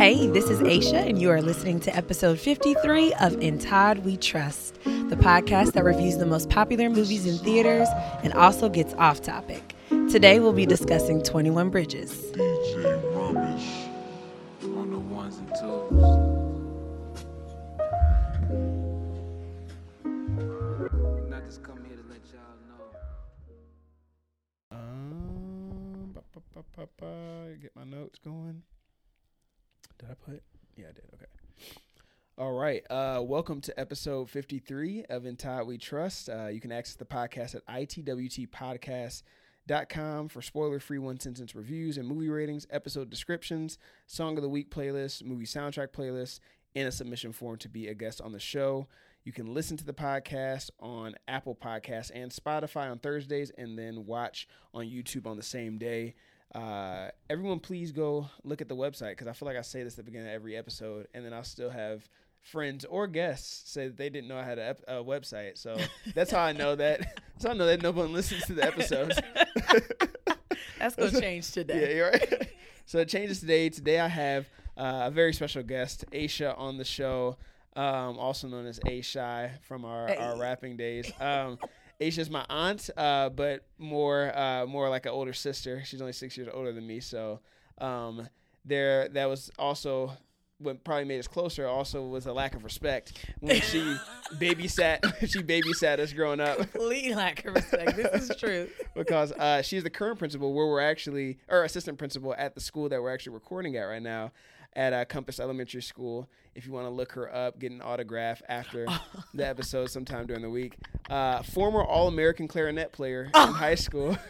Hey, this is Aisha, and you are listening to episode 53 of In Todd We Trust, the podcast that reviews the most popular movies in theaters and also gets off topic. Today, we'll be discussing 21 Bridges. DJ Rubbish on the ones and twos. Not just come here to let y'all know. Um, get my notes going. Did I put? Yeah, I did. Okay. All right. Uh, welcome to episode 53 of In We Trust. Uh, you can access the podcast at itwtpodcast.com for spoiler free one sentence reviews and movie ratings, episode descriptions, song of the week playlist, movie soundtrack playlist, and a submission form to be a guest on the show. You can listen to the podcast on Apple Podcasts and Spotify on Thursdays, and then watch on YouTube on the same day. Uh, everyone, please go look at the website because I feel like I say this at the beginning of every episode, and then I'll still have friends or guests say that they didn't know I had a, ep- a website. So that's how I know that. That's how I know that no one listens to the episodes. That's going to change today. Yeah, you're right. so it changes today. Today I have uh, a very special guest, Aisha, on the show, um, also known as A Shy from our, our rapping days. Um, Aisha's my aunt, uh, but more uh, more like an older sister. She's only six years older than me, so um, there that was also what probably made us closer. Also was a lack of respect when she babysat. she babysat us growing up Complete lack of respect. This is true. because uh, she's the current principal where we're actually or assistant principal at the school that we're actually recording at right now at uh, Compass Elementary School. If you want to look her up, get an autograph after the episode sometime during the week. Uh, former All American clarinet player in high school.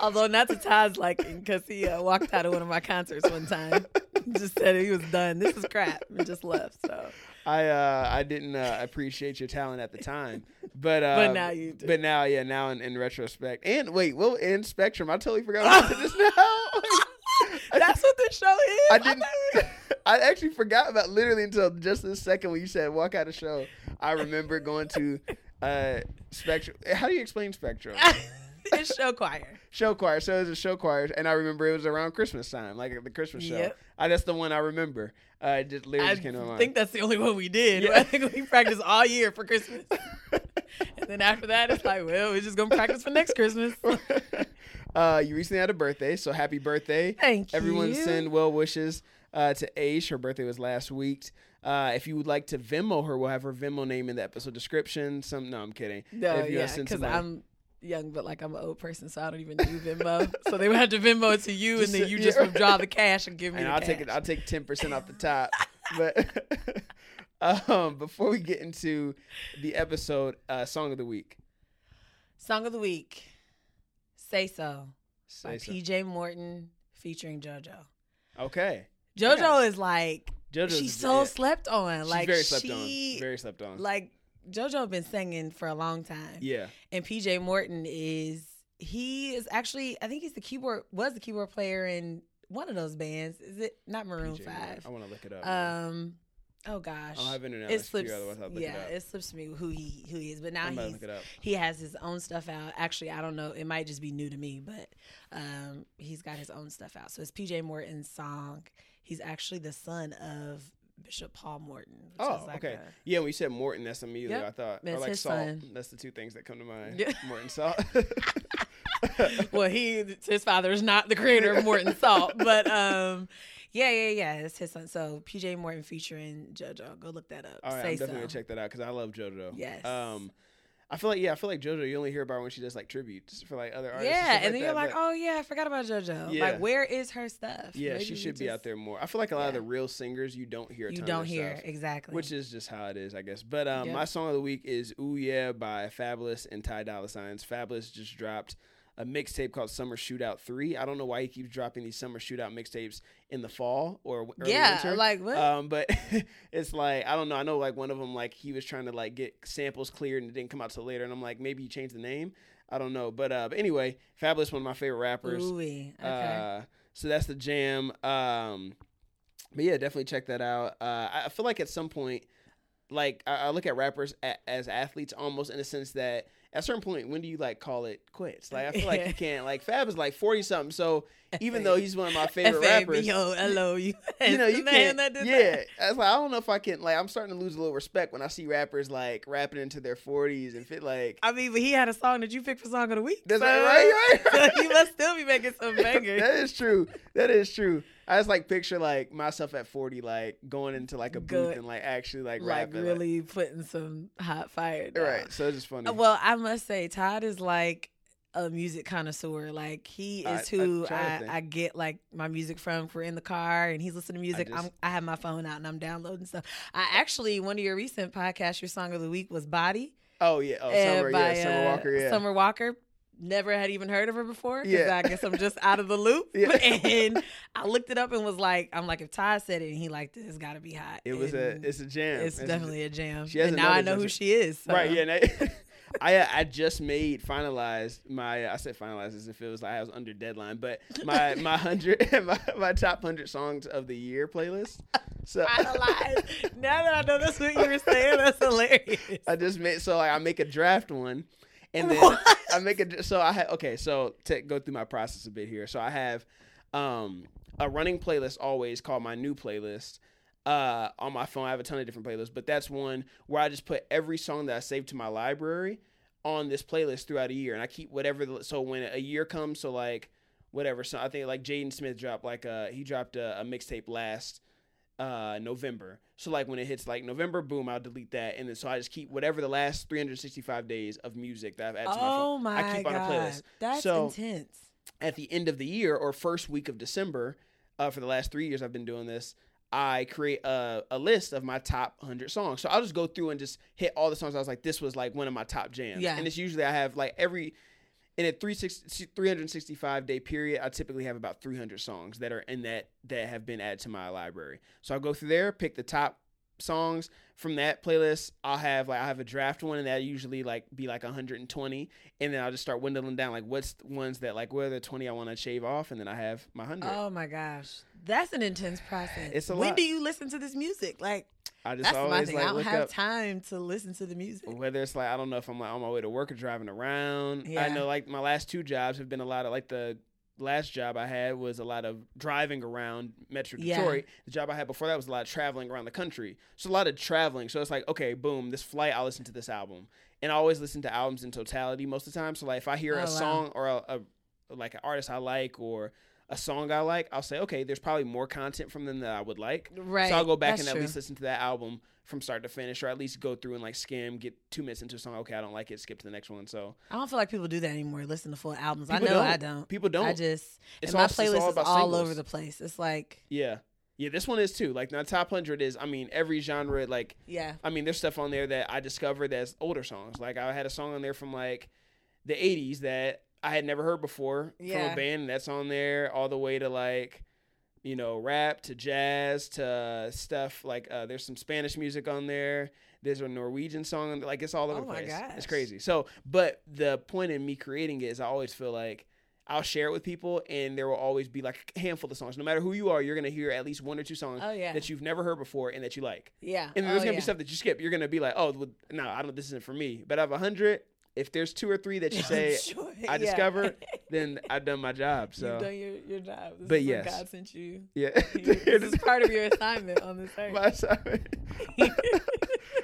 Although not to Todd's liking, because he uh, walked out of one of my concerts one time. just said he was done. This is crap, and just left. So, I uh, I didn't uh, appreciate your talent at the time, but uh, But now you do. But now, yeah, now in, in retrospect, and wait, well, in Spectrum, I totally forgot said just now. Show is. I didn't. thought I actually forgot about literally until just this second when you said walk out of show. I remember going to uh, Spectrum. How do you explain Spectrum? it's show choir. show choir. So it was a show choir, and I remember it was around Christmas time, like the Christmas show. Yep. Uh, that's the one I remember. Uh, just literally I just came to my mind. think that's the only one we did. Yeah. I think we practiced all year for Christmas. and then after that, it's like, well, we're just going to practice for next Christmas. Uh, you recently had a birthday, so happy birthday! Thank Everyone you. send well wishes uh, to Aish. Her birthday was last week. Uh, if you would like to Venmo her, we'll have her Venmo name in the episode description. Some no, I'm kidding. No, If you yeah, because. I'm young, but like I'm an old person, so I don't even do Venmo. so they would have to Venmo it to you, Just and then you just withdraw the cash and give me and the I'll cash. take it. I'll take ten percent off the top. But um, before we get into the episode, uh, song of the week. Song of the week, "Say So" by so. PJ Morton featuring JoJo. Okay, JoJo is like JoJo's she's so yeah, slept on. she's like very slept she on. Very slept on. like JoJo has been singing for a long time. yeah, And PJ Morton is he is actually I think he's the keyboard was the keyboard player in one of those bands. Is it not Maroon PJ. Five? I want to look it up. Um oh gosh. I don't have internet. it slips you otherwise I'll look yeah, it it slips me who he who he is. But now I'm about to he's look it up. he has his own stuff out. Actually, I don't know. It might just be new to me, but um, he's got his own stuff out. So it's PJ Morton's song. He's actually the son of Bishop Paul Morton. Oh, like okay. a- Yeah, when you said Morton, that's immediately Yep, I thought. Or that's like his salt. son. That's the two things that come to mind. Yeah. Morton salt. well, he his father is not the creator of Morton Salt, but um, yeah, yeah, yeah, it's his son. So PJ Morton featuring JoJo. Go look that up. All right, Say I'm definitely so. gonna check that out because I love JoJo. Yes. Um, I feel like yeah, I feel like JoJo. You only hear about her when she does like tributes for like other artists. Yeah, stuff and then that, you're like, oh yeah, I forgot about JoJo. Yeah. Like, where is her stuff? Yeah, Maybe she should be out there more. I feel like a lot of the real singers you don't hear. A You ton don't hear stuff, exactly. which is just how it is, I guess. But um, Yep. my song of the week is "Ooh Yeah" by Fabolous and Ty Dolla Signs. Fabolous just dropped a mixtape called Summer Shootout Three. I don't know why he keeps dropping these Summer Shootout mixtapes in the fall or early yeah, winter. like what? Um, but it's like I don't know. I know like one of them like he was trying to like get samples cleared and it didn't come out till later. And I'm like maybe you changed the name. I don't know. But uh, but anyway, Fabolous one of my favorite rappers. Ooh, okay. Uh, so that's the jam. Um, but yeah, definitely check that out. Uh, I I feel like at some point, like I, I look at rappers a, as athletes almost in a sense that at a certain point, when do you like call it quits? Like I feel like you can't. Like Fab is like forty something, so even though he's one of my favorite rappers, Yo, hello, you. you know, you can't. yeah. I was like, I don't know if I can. Like, I'm starting to lose a little respect when I see rappers like rapping into their 40s and fit like. I mean, but he had a song that you picked for song of the week. That's so, right, right, right. so he must still be making some bangers. that is true. That is true. I just like picture like myself at 40, like going into like a booth Good. and like actually like, like rapping. really putting some hot fire. Down. right. So it's just funny. Uh, Well, I must say, Todd is like a music connoisseur. Like he is I who to I. I, get like my music from. If we're in the car and he's listening to music, just- I'm, I have my phone out and I'm downloading stuff. I actually one of your recent podcasts, your song of the week was "Body" oh yeah. Oh, Summer. by yeah. Summer uh, Walker. Yeah. Summer Walker. Never had even heard of her before. Yeah. I guess I'm just out of the loop. Yeah. and I looked it up and was like, I'm like, if Todd said it and he liked it, it's got to be hot. It was a. It's a jam. It's a- definitely a jam. She has and now I know who she is. so. Right. Yeah. and I, I uh, I just made finalized my I said finalized as if it was like I was under deadline, but my my hundred my, my top hundred songs of the year playlist. So Finalized. now that I know that's what you were saying, that's hilarious. I just made so like I make a draft one, and then What? I make a so I have okay so to go through my process a bit here. So I have um a running playlist always called my new playlist. Uh, on my phone, I have a ton of different playlists, but that's one where I just put every song that I saved to my library on this playlist throughout a year, and I keep whatever. The, so when a year comes, so like whatever. So I think like Jaden Smith dropped like uh he dropped a, a mixtape last uh November. So like when it hits like November, boom, I'll delete that, and then so I just keep whatever the last 365 days of music that I've added to my Oh phone. my I keep on a god, playlist. that's So- intense. At the end of the year or first week of December, uh, for the last three years I've been doing this. I create a, a list of my top 100 songs. So I'll just go through and just hit all the songs I was like, this was like one of my top jams. Yeah. And it's usually I have like every, in a 360 365 day period, I typically have about 300 songs that are in that, that have been added to my library. So I'll go through there, pick the top songs from that playlist. I'll have like, I have a draft one and that usually like be like 120. And then I'll just start windling down like what's the ones that like, what are the 20 I want to shave off? And then I have my 100. Oh my gosh, that's an intense process. It's a when lot. do you listen to this music? Like I just that's my always thing. like I don't have up time to listen to the music. whether it's like I don't know if I'm like on my way to work or driving around. Yeah. I know like my last two jobs have been a lot of like the last job I had was a lot of driving around Metro Yeah. Detroit. The job I had before that was a lot of traveling around the country. So a lot of traveling. So it's like, okay, boom, this flight, I'll listen to this album. And I always listen to albums in totality most of the time. So like if I hear Oh, a wow. song or a, a like an artist I like or a song I like, I'll say, okay, there's probably more content from them that I would like. Right. So I'll go back that's and at true. least listen to that album from start to finish, or at least go through and like skim, get two minutes into a song. Okay, I don't like it. Skip to the next one. So I don't feel like people do that anymore. Listen to full albums. I know don't. I don't. people don't. I just It's and my all- all playlist is all singles. over the place. It's like yeah, yeah. This one is too. Like my top hundred is. I mean, every genre. Like yeah. I mean, there's stuff on there that I discovered that's older songs. Like I had a song on there from like the '80s that I had never heard before from a band. That's on there all the way to like. You know, rap to jazz to stuff like uh, there's some Spanish music on there. There's a Norwegian song, like it's all over Oh the place. gosh. It's crazy. So, but the point in me creating it is I always feel like I'll share it with people, and there will always be like a handful of songs. No matter who you are, you're gonna hear at least one or two songs Oh yeah. that you've never heard before and that you like. yeah. And oh, there's gonna yeah. be stuff that you skip. You're gonna be like, oh, no, I don't. This isn't for me. But out of a hundred, if there's two or three that you say Sure, I yeah. discovered, then I've done my job. So You've done your, your job. This But is yes. God sent you. yeah, this is part of your assignment on this earth. my assignment.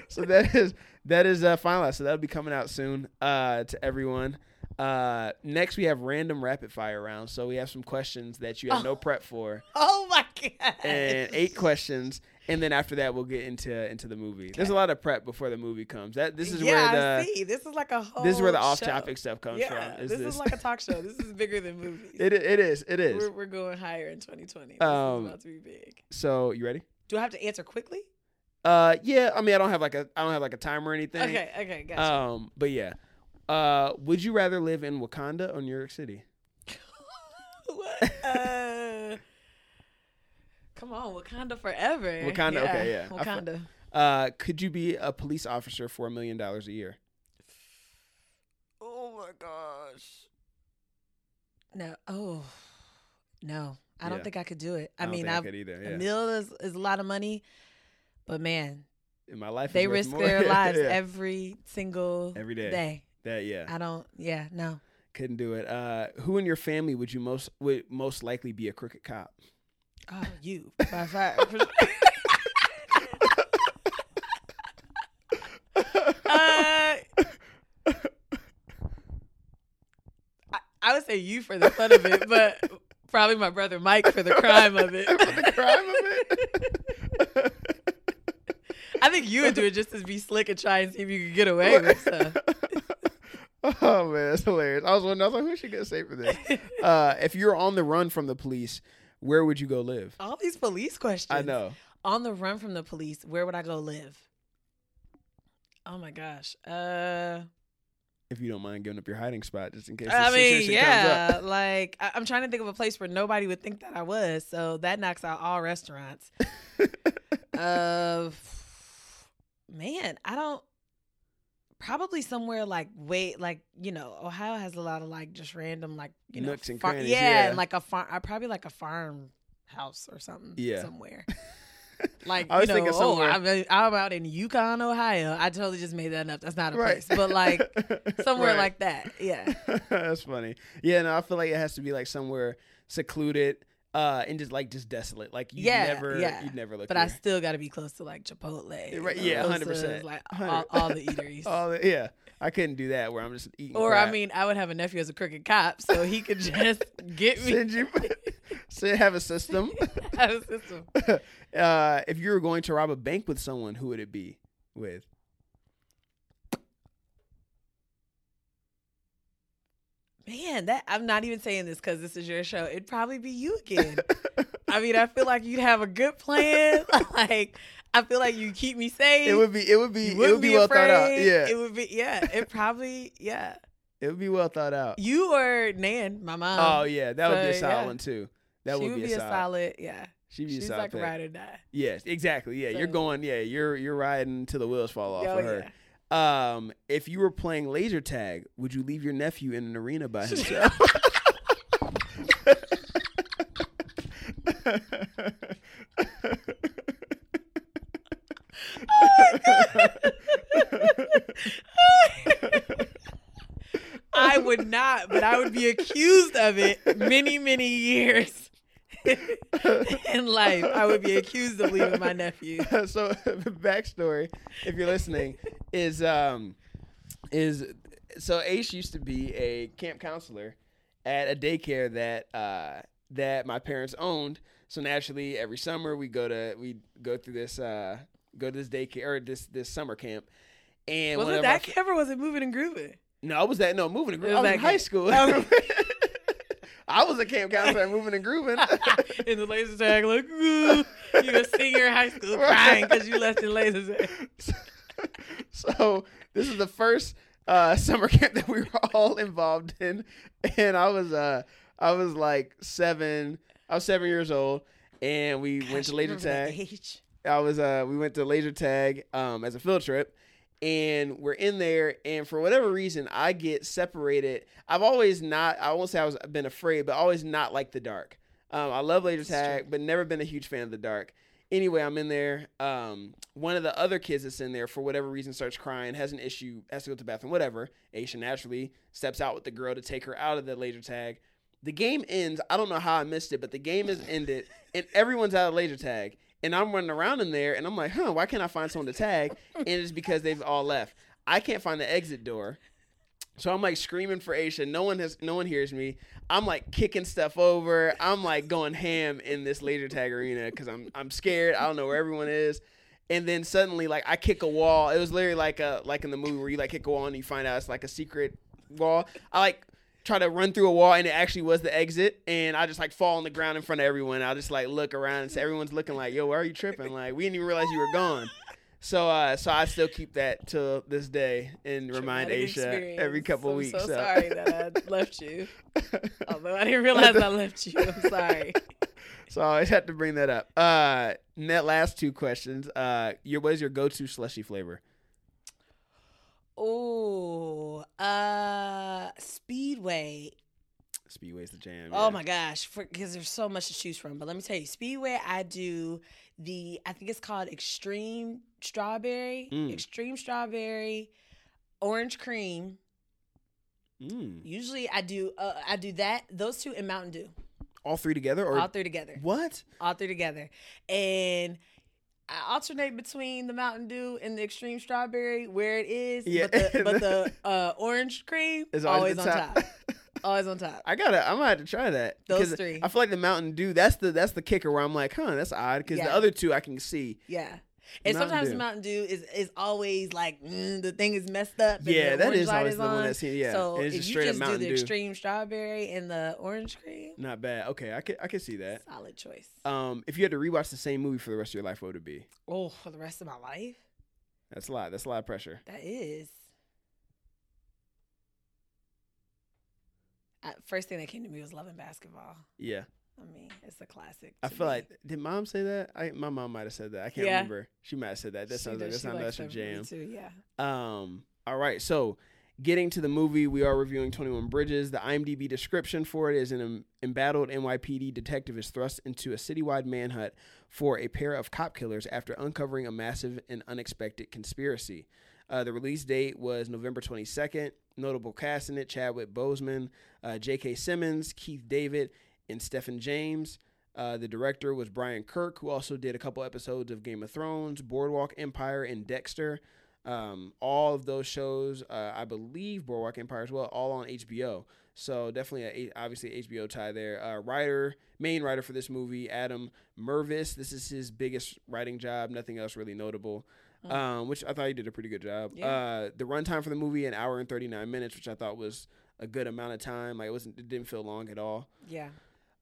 so that is that is uh, finalized. So that'll be coming out soon uh, to everyone. Uh, next, we have random rapid fire rounds. So we have some questions that you have no prep for, oh my god. and eight questions. And then after that, we'll get into into the movie. There's a lot of prep before the movie comes. That this is yeah, where I the see. This is like a whole. this is where the off-topic stuff comes Yeah, from. Is this, this? is like a talk show. This is bigger than movies. it, it is. It is. We're, we're going higher in 2020. This Um, is about to be big. So you ready? Do I have to answer quickly? Uh, yeah. I mean, I don't have like a I don't have like a timer or anything. Okay, okay, gotcha. Um, but yeah. Uh, would you rather live in Wakanda or New York City? what? Uh, come on, Wakanda forever. Wakanda, okay, yeah. I fu- Wakanda. Uh, could you be a police officer for a million dollars a year? Oh my gosh. No. Oh, no. I don't think I could do it. I, don't mean, think I could either. a Yeah. meal is, is a lot of money, but man, In my life, they is risk more. their lives Yeah. every single Every day. day. That yeah, I don't. Yeah, no. couldn't do it. Uh, who in your family would you most would most likely be a crooked cop? Oh, you by uh, I, I would say you for the fun of it, but probably my brother Mike for the crime of it. the crime of it. I think you would do it just to be slick and try and see if you could get away with stuff. oh man, that's hilarious. I was wondering, I was like, who's she gonna say for this? Uh, if you're on the run from the police, where would you go live? All these police questions. I know. On the run from the police, where would I go live? Oh my gosh. Uh If you don't mind giving up your hiding spot, just in case. I mean, yeah, like I- I'm trying to think of a place where nobody would think that I was, so that knocks out all restaurants. uh, man, I don't. Probably somewhere like wait, like you know, Ohio has a lot of like just random like you know, Nooks and far- crannies, yeah, yeah. and like a farm. I uh, probably like a farm house or something. Yeah. somewhere. Like I was you know, thinking oh, somewhere- I'm, I'm out in Yukon, Ohio. I totally just made that up. That's not a Right. place, but like somewhere Right. like that. Yeah. That's funny. Yeah, no, I feel like it has to be like somewhere secluded, uh, and just like just desolate. Like you Yeah, never, yeah. you'd never look. But I still got to be close to like Chipotle. Right, yeah, 100%. Like all, all the eateries. Oh yeah, I couldn't do that where I'm just eating. or crap. I mean, I would have a nephew as a crooked cop, so he could just get me send you, so have a system. of the system. uh, if you were going to rob a bank with someone, who would it be with? Man, that I'm not even saying this because this is your show. It'd probably be you again. I mean, I feel like you'd have a good plan. like, I feel like you keep me safe. It would be. It would be. It wouldn't be, be well afraid. thought out. Yeah, It would be. Yeah. It probably. Yeah. it would be well thought out. You or Nan, my mom. oh yeah, that would be a solid yeah. one too. That she would be, a solid. solid. Yeah. She'd be She's a solid like a pick. ride or die. Yes, exactly. Yeah, you're going. Yeah, you're you're riding till the wheels fall off Oh, for her. Um, if you were playing laser tag, would you leave your nephew in an arena by himself? I would not, but I would be accused of it many, many years in life. I would be accused of leaving my nephew. so backstory, if you're listening, is um is so Ace used to be a camp counselor at a daycare that uh that my parents owned. So naturally, every summer we go to we go through this uh go to this daycare or this this summer camp. And Was it that camp or was it moving and grooving? No, I was that no moving and grooving. I was in high camp. school. Oh. I was a camp counselor at moving and grooving. in the laser tag, like, ooh, you a senior in high school crying because you left in laser tag. so this is the first uh, summer camp that we were all involved in, and I was uh I was like seven. I was seven years old, and we went to laser tag. I was uh we went to laser tag um as a field trip and we're in there and for whatever reason I get separated. I've always not I won't say I was been afraid, but always not like the dark. Um I love laser tag, but never been a huge fan of the dark. Anyway, I'm in there. Um one of the other kids that's in there for whatever reason starts crying, has an issue, has to go to the bathroom, whatever. Aisha naturally steps out with the girl to take her out of the laser tag. The game ends. I don't know how I missed it, but the game is ended and everyone's out of laser tag. And I'm running around in there and I'm like, huh, why can't I find someone to tag? And it's because they've all left. I can't find the exit door. So I'm like screaming for Aisha. No one has no one hears me. I'm like kicking stuff over. I'm like going ham in this laser tag arena because I'm I'm scared. I don't know where everyone is. And then suddenly like I kick a wall. It was literally like a like in the movie where you like kick a wall and you find out it's like a secret wall. I like try to run through a wall and it actually was the exit and I just like fall on the ground in front of everyone. I just like look around and say everyone's looking like, yo, why are you tripping? Like we didn't even realize you were gone. So uh so I still keep that till this day and remind Aisha every couple I'm weeks. So sorry that I left you. Although I didn't realize I left you. I'm sorry. so I always have to bring that up. Uh net last two questions. Uh your what is your go to slushy flavor? Oh, uh, Speedway. Speedway's the jam. Oh yeah. my gosh, because there's so much to choose from. But let me tell you, Speedway, I do the I think it's called Extreme Strawberry, Mm. Extreme Strawberry, Orange Cream, Mm. Usually I do uh, I do that those two and Mountain Dew All three together, or all three together what? all three together and. I alternate between the Mountain Dew and the extreme strawberry where it is, Yeah. but the, but the uh, orange cream is always, the on top. always on top. I gotta, I'm gonna have to try that. Those three. I feel like the Mountain Dew. That's the that's the kicker where I'm like, huh, that's odd. Because the other two I can see. Yeah. And Mountain sometimes Dew. the Mountain Dew is, is always like mm, the thing is messed up. Yeah, that is orange is always the one on. that's yeah. So it's if just you straight up just do the Dew. extreme strawberry and the orange cream, Not bad. Okay, I can I can see that. solid choice. Um, if you had to rewatch the same movie for the rest of your life, what would it be? Oh, for the rest of my life, That's a lot. That's a lot of pressure. that is. First thing that came to me was Love & Basketball. Yeah, I mean, it's a classic. I feel me. like did mom say that? I my mom might have said that. I can't Yeah. remember. She might have said that. That sounds like that sounds that's her jam. Too, yeah. Um, all right, so getting to the movie, we are reviewing 21 Bridges. The IMDb description for it is an embattled NYPD detective is thrust into a citywide manhunt for a pair of cop killers after uncovering a massive and unexpected conspiracy. Uh, the release date was November 22nd. Notable cast in it Chadwick Boseman, uh, J.K. Simmons, Keith David, and Stephan James. Uh, the director was Brian Kirk, who also did a couple episodes of Game of Thrones, Boardwalk Empire, and Dexter. Um, all of those shows, uh, I believe Boardwalk Empire as well, all on HBO. So definitely, a, obviously HBO tie there. Uh, writer, main writer for this movie, Adam Mervis. This is his biggest writing job. Nothing else really notable. Um, which I thought he did a pretty good job. Yeah. Uh, the runtime for the movie an hour and thirty nine minutes, which I thought was a good amount of time. Like it wasn't, it didn't feel long at all Yeah.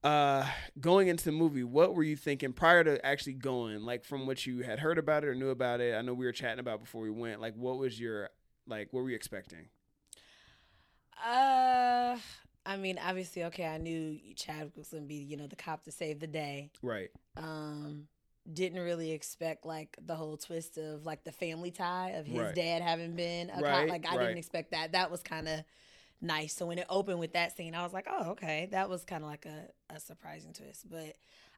uh going into the movie what were you thinking prior to actually going like from what you had heard about it or knew about it i know we were chatting about before we went like what was your like what were you expecting Uh, I mean, obviously, okay, I knew Chad was gonna be, you know, the cop to save the day. right Um, didn't really expect like the whole twist of like the family tie of his Right. dad having been a Right, cop. Like I right. didn't expect that. That was kind of nice. So when it opened with that scene, I was like, oh, okay, that was kind of like a, a surprising twist. But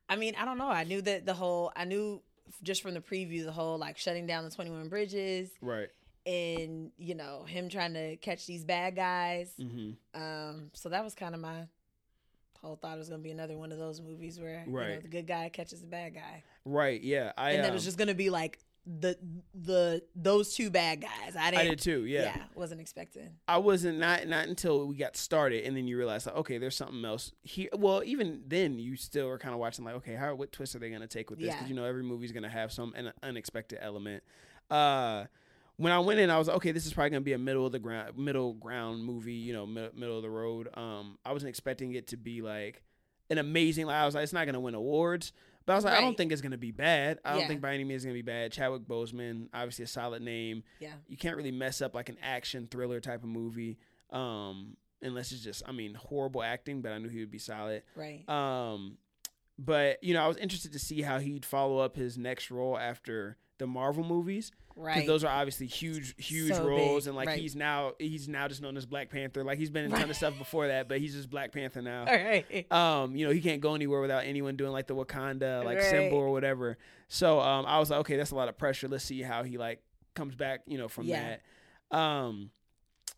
I mean, I don't know. I knew that the whole, I knew just from the preview, the whole like shutting down the 21 bridges right and, you know, him trying to catch these bad guys. mm-hmm Um, so that was kind of my whole thought it was gonna be another one of those movies where you know, the good guy catches the bad guy, right yeah i and then um, it was just gonna be like the the those two bad guys. I i didn't. did too Yeah. yeah. wasn't expecting. i wasn't not not until we got started and then you realize like okay there's something else here well even then you still are kind of watching like okay how what twist are they going to take with this because Yeah. you know every movie's going to have some an unexpected element uh when I went in, I was like, okay, this is probably gonna be a middle of the ground, middle ground movie, you know, mi- middle of the road. Um, I wasn't expecting it to be like an amazing. Like, I was like, it's not gonna win awards, but I was like, I don't think it's gonna be bad. I don't think by any means it's gonna be bad. Chadwick Boseman, obviously a solid name. Yeah, You can't really mess up like an action thriller type of movie, um, unless it's just, I mean, horrible acting. But I knew he would be solid. right. Um, but you know, I was interested to see how he'd follow up his next role after the Marvel movies because right. those are obviously huge, huge So roles, big, and like right. he's now he's now just known as Black Panther. Like he's been in a ton Right. of stuff before that, but he's just Black Panther now. All right. Um, you know, he can't go anywhere without anyone doing like the Wakanda like Right. symbol or whatever. So um, I was like, okay, that's a lot of pressure. Let's see how he like comes back, you know, from Yeah. that. Um,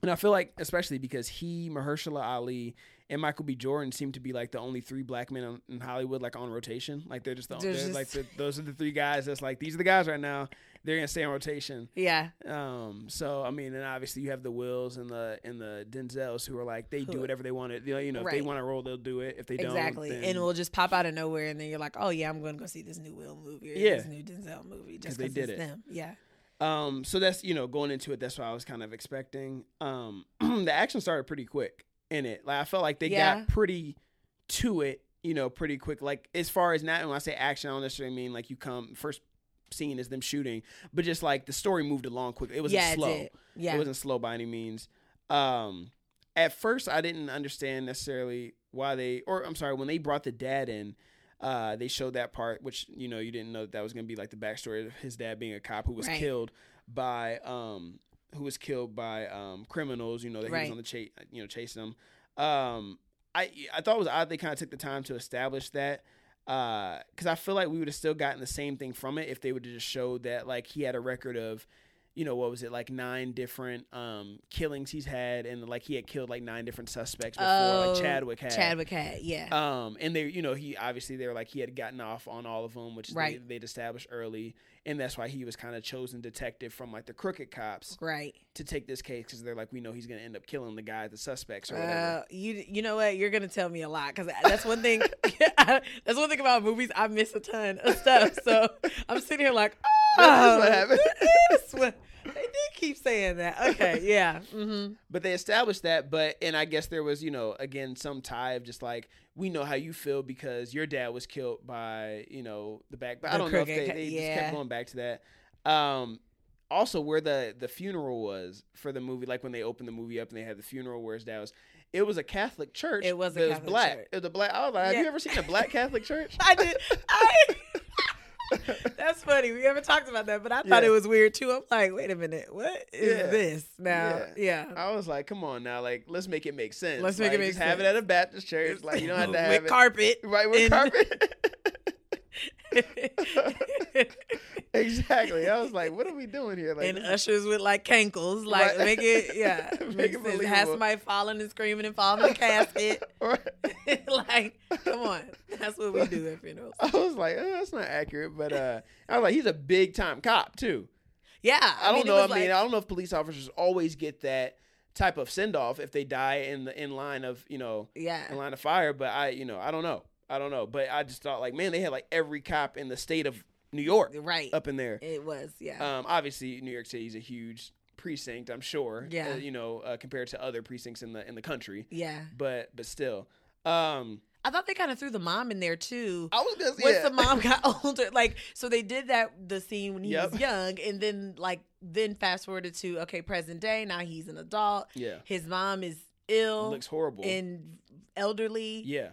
and I feel like especially because he, Mahershala Ali, and Michael B. Jordan seem to be like the only three black men on, in Hollywood like on rotation. Like they're just the, They're they're, like the, those are the three guys that's like these are the guys right now. They're gonna stay on rotation. Yeah. Um, so I mean, and obviously you have the Wills and the and the Denzels who are like they do whatever they want to. You know, you know if they want to roll, they'll do it. If they Exactly. don't, exactly and it will just pop out of nowhere, and then you're like, oh yeah, I'm to go see this new Will movie or Yeah. this new Denzel movie just 'Cause they because did it's it. them. Yeah. Um, so that's you know going into it. That's what I was kind of expecting. Um, the action started pretty quick in it. Like I felt like they Yeah. got pretty to it. You know, pretty quick. Like as far as not when I say action, I don't necessarily mean like you come first scene is them shooting, but just like the story moved along quickly. It wasn't yeah. slow. It. Yeah. It wasn't slow by any means. Um, at first, I didn't understand necessarily why they, or I'm sorry, when they brought the dad in, uh, they showed that part, which you know you didn't know that, that was gonna be like the backstory of his dad being a cop who was Right. killed by, um, who was killed by um criminals. You know that he was on the chase, you know, chasing them. Um, I I thought it was odd they kind of took the time to establish that because I feel like we would have still gotten the same thing from it if they would have just showed that like he had a record of you know, what was it like nine different um killings he's had, and like he had killed like nine different suspects before, Oh, like Chadwick had. Chadwick had, yeah. Um, and they, you know, he obviously they were like he had gotten off on all of them, which Right. they, they'd established early, and that's why he was kind of chosen detective from like the crooked cops right. To take this case because they're like, we know he's gonna end up killing the guy, the suspects or whatever. Uh, you you know what? You're gonna tell me a lot because that's one thing. that's one thing about movies. I miss a ton of stuff. So I'm sitting here like, oh, That's what happened. this one- they did keep saying that. Okay, yeah. Mm-hmm. But they established that, but and I guess there was, you know, again some tie of just like we know how you feel because your dad was killed by, you know, the back. But I don't know if they, they just kept going back to that. Um, also where the the funeral was for the movie, like when they opened the movie up and they had the funeral where his dad was. It was a Catholic church. It was a Catholic black. church. It was a black. I was like, have Yeah. you ever seen a black Catholic church? I did. I. That's funny. We haven't talked about that, but I thought Yeah. it was weird too. I'm like, wait a minute, what is Yeah. this now? Yeah. Yeah. I was like, come on now, like let's make it make sense. Let's make it make just Have it at a Baptist church. Like you don't have to have with it carpet. right with and- carpet. exactly. I was like, what are we doing here? Like, and ushers with like cankles, like Right. make it, yeah, Make it sense. Have somebody falling and screaming and falling in the casket. Like, come on, that's what we do at funerals. I was like, oh, that's not accurate, but uh, I was like, he's a big time cop too. Yeah, I, don't mean, know. I was mean, I don't know if police officers always get that type of send off if they die in the in line of you know in yeah, line of fire. But I, you know, I don't know. I don't know. But I just thought like, man, they had like every cop in the state of New York right. up in there. It was, yeah, Um, obviously, New York City is a huge precinct. I'm sure. Yeah. uh, you know, uh, compared to other precincts in the in the country. yeah. But but still, um, I thought they kind of threw the mom in there too. I was gonna Once yeah. the mom got older, like so they did that the scene when he Yep. was young, and then like then fast forwarded to okay present day. Now he's an adult. yeah, His mom is ill looks horrible. and elderly. yeah.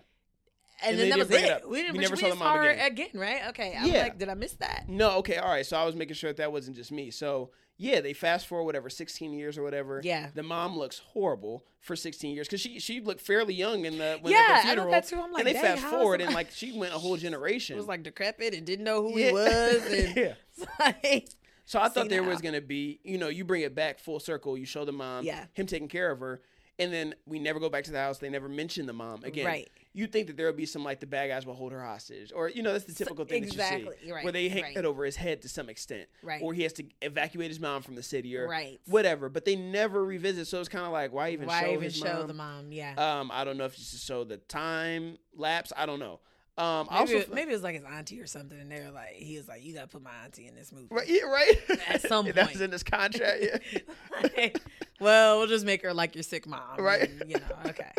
And, And then that was it it. We didn't. We never we saw the mom again. again, right? Okay. I'm Yeah. like, did I miss that? No, okay, all right. So I was making sure that that wasn't just me. So yeah, they fast forward whatever, sixteen years or whatever. Yeah. The mom looks horrible for sixteen years because she she looked fairly young in the when Yeah, the funeral. that too. I'm like, and they fast forward and like- like she went a whole generation. It was like decrepit and didn't know who Yeah. he was, and yeah. like, So I thought there now. was gonna be, you know, you bring it back full circle. You show the mom, Yeah. him taking care of her, and then we never go back to the house. They never mention the mom again. Right. You think that there would be some like the bad guys will hold her hostage, or you know that's the typical thing that you see, right, where they hang right. it over his head to some extent, Right. Or he has to evacuate his mom from the city, or Right. whatever. But they never revisit, so it's kind of like why even why show even show mom? the mom? Yeah. Um, I don't know if it's to show the time lapse. I don't know. Um, maybe, also it, maybe it was like his auntie or something, and they were like, he was like, you gotta put my auntie in this movie. right, yeah, right. At some point, that was in this contract. Yeah. Like, well, we'll just make her like your sick mom, Right. and, you know, okay.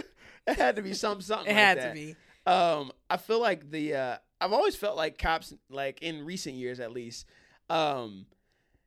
it had to be some something. It like had that. to be. Um, I feel like the uh, I've always felt like cops, like in recent years at least, um,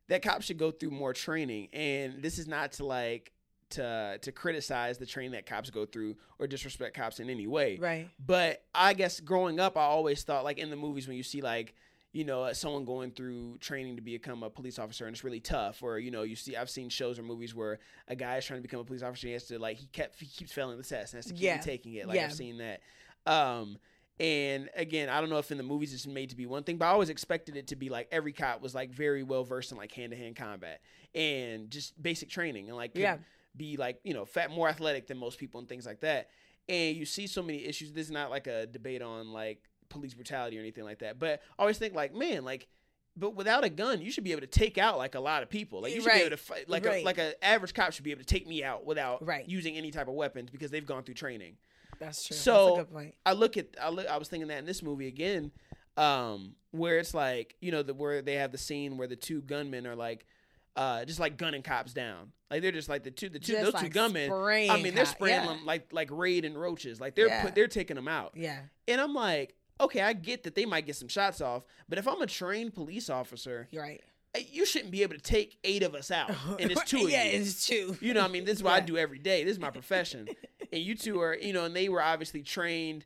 that cops should go through more training. And this is not to like to to criticize the training that cops go through or disrespect cops in any way. Right. But I guess growing up, I always thought like in the movies when you see like you know uh, someone going through training to become a police officer and it's really tough, or you know you see I've seen shows or movies where a guy is trying to become a police officer, and he has to like he kept he keeps failing the test and has to keep Yeah. taking it. Like Yeah. I've seen that. Um, and again, I don't know if in the movies it's made to be one thing, but I always expected it to be like every cop was like very well versed in like hand to hand combat and just basic training and like could Yeah. Be like you know fat more athletic than most people and things like that. And you see so many issues. This is not like a debate on like police brutality or anything like that, but I always think like man like. But without a gun, you should be able to take out like a lot of people. Like you should Right. be able to fight. Like Right. a, like an average cop should be able to take me out without Right. using any type of weapons because they've gone through training. That's true. So- That's a good point. I look at I look I was thinking that in this movie again, um, where it's like you know the where they have the scene where the two gunmen are like, uh, just like gunning cops down. Like they're just like the two the two Just, those like, two gunmen. I mean they're spraying yeah. them like like raid and roaches. Like they're Yeah. put, they're taking them out. Yeah. And I'm like, okay, I get that they might get some shots off, but if I'm a trained police officer, You're right. you shouldn't be able to take eight of us out, and it's two of yeah, you. it's two. You know, what I mean, this is what I do every day. This is my profession. and you two are, you know, and they were obviously trained,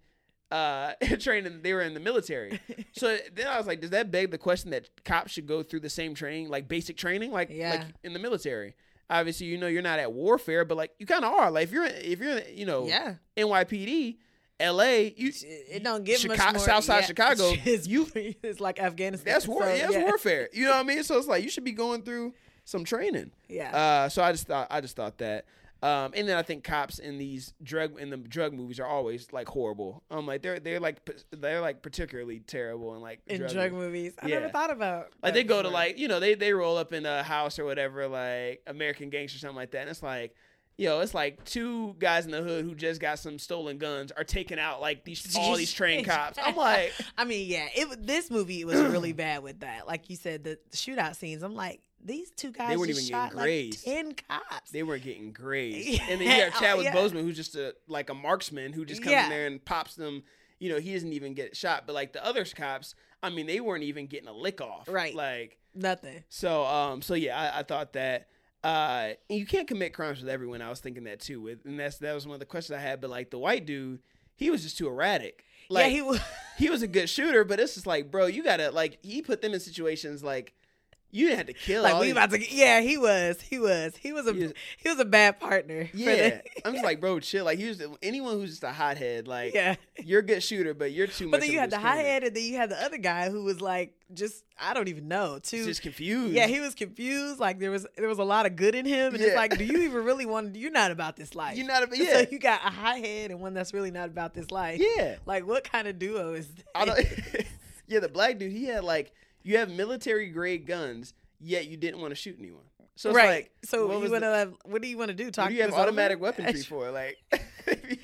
uh, trained, and they were in the military. So then I was like, does that beg the question that cops should go through the same training, like basic training, like like in the military? Obviously, you know, you're not at warfare, but like you kind of are. Like if you're, if you're, you know, Yeah. NYPD, LA, you, It don't get much Chicago- more. Southside yeah. Chicago, It's, you- it's like Afghanistan. that's war, so, yeah, that's warfare. You know what I mean? So it's like you should be going through some training. Yeah. Uh, so I just thought I just thought that. Um, and then I think cops in these drug in the drug movies are always like horrible. I'm like they're they're like they're like particularly terrible and like in drug drug movies. I Yeah. never thought about Like they go to like you know they they roll up in a house or whatever like American Gangster or something like that, and it's like. Yo, it's like two guys in the hood who just got some stolen guns are taking out like these all these trained cops. I'm like, I mean, yeah, it this movie was really bad with that. Like you said, the shootout scenes. I'm like, these two guys they weren't even getting shot like grazed. ten cops. they weren't getting grazed. Yeah. And then you have Chadwick Yeah. Boseman, who's just a like a marksman who just comes Yeah. in there and pops them. You know, he doesn't even get shot. But like the other cops, I mean, they weren't even getting a lick off. Right. Like Nothing. so. Um. So yeah, I, I thought that. Uh, and you can't commit crimes with everyone. I was thinking that too. With and that's that was one of the questions I had. But like the white dude, he was just too erratic. Like yeah, he was. he was a good shooter, but it's just like, bro, you gotta like he put them in situations like you didn't have to kill. Like all we about to. Yeah, he was. He was. He was a. He is- He was a bad partner. Yeah, the- I'm just like, bro, chill. Like, he was anyone who's just a hothead. Like, yeah. you're a good shooter, but you're too much. But then you had the scammer. high head, and then you had the other guy who was like, just I don't even know. Too. Just confused. yeah, he was confused. Like there was there was a lot of good in him, and Yeah. it's like, do you even really want? You're not about this life. You're not a So yeah, you got a high head and one that's really not about this life. yeah. Like what kind of duo is this? I don't. yeah, the black dude, he had like you have military grade guns, yet you didn't want to shoot anyone. So it's right. like, so what you want to have? What do you want to do? Talk. what do you have automatic weaponry as, for? Like,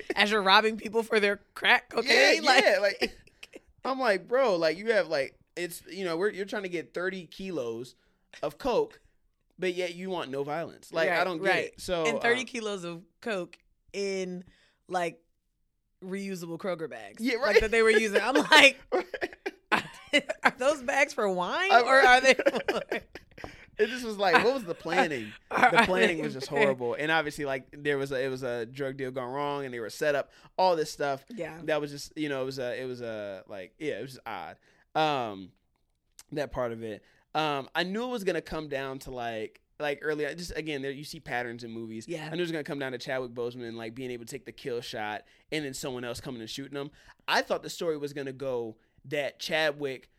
As you're robbing people for their crack yeah, cocaine. like, yeah. Like, I'm like, bro, like you have like it's you know we're you're trying to get 30 kilos of coke, but yet you want no violence. Like I don't get right. it. So and 30 um, kilos of coke in like reusable Kroger bags. Yeah, Like right. that they were using. I'm like, are those bags for wine I- or are they? It just was like, what was the planning? The planning was just horrible, and obviously, like there was a it was a drug deal gone wrong, and they were set up, all this stuff. yeah. That was just you know it was a it was a like yeah it was just odd. Um, that part of it. Um, I knew it was gonna come down to like like earlier. Just again, there you see patterns in movies. Yeah. I knew it was gonna come down to Chadwick Boseman like being able to take the kill shot, and then someone else coming and shooting him. I thought the story was gonna go that Chadwick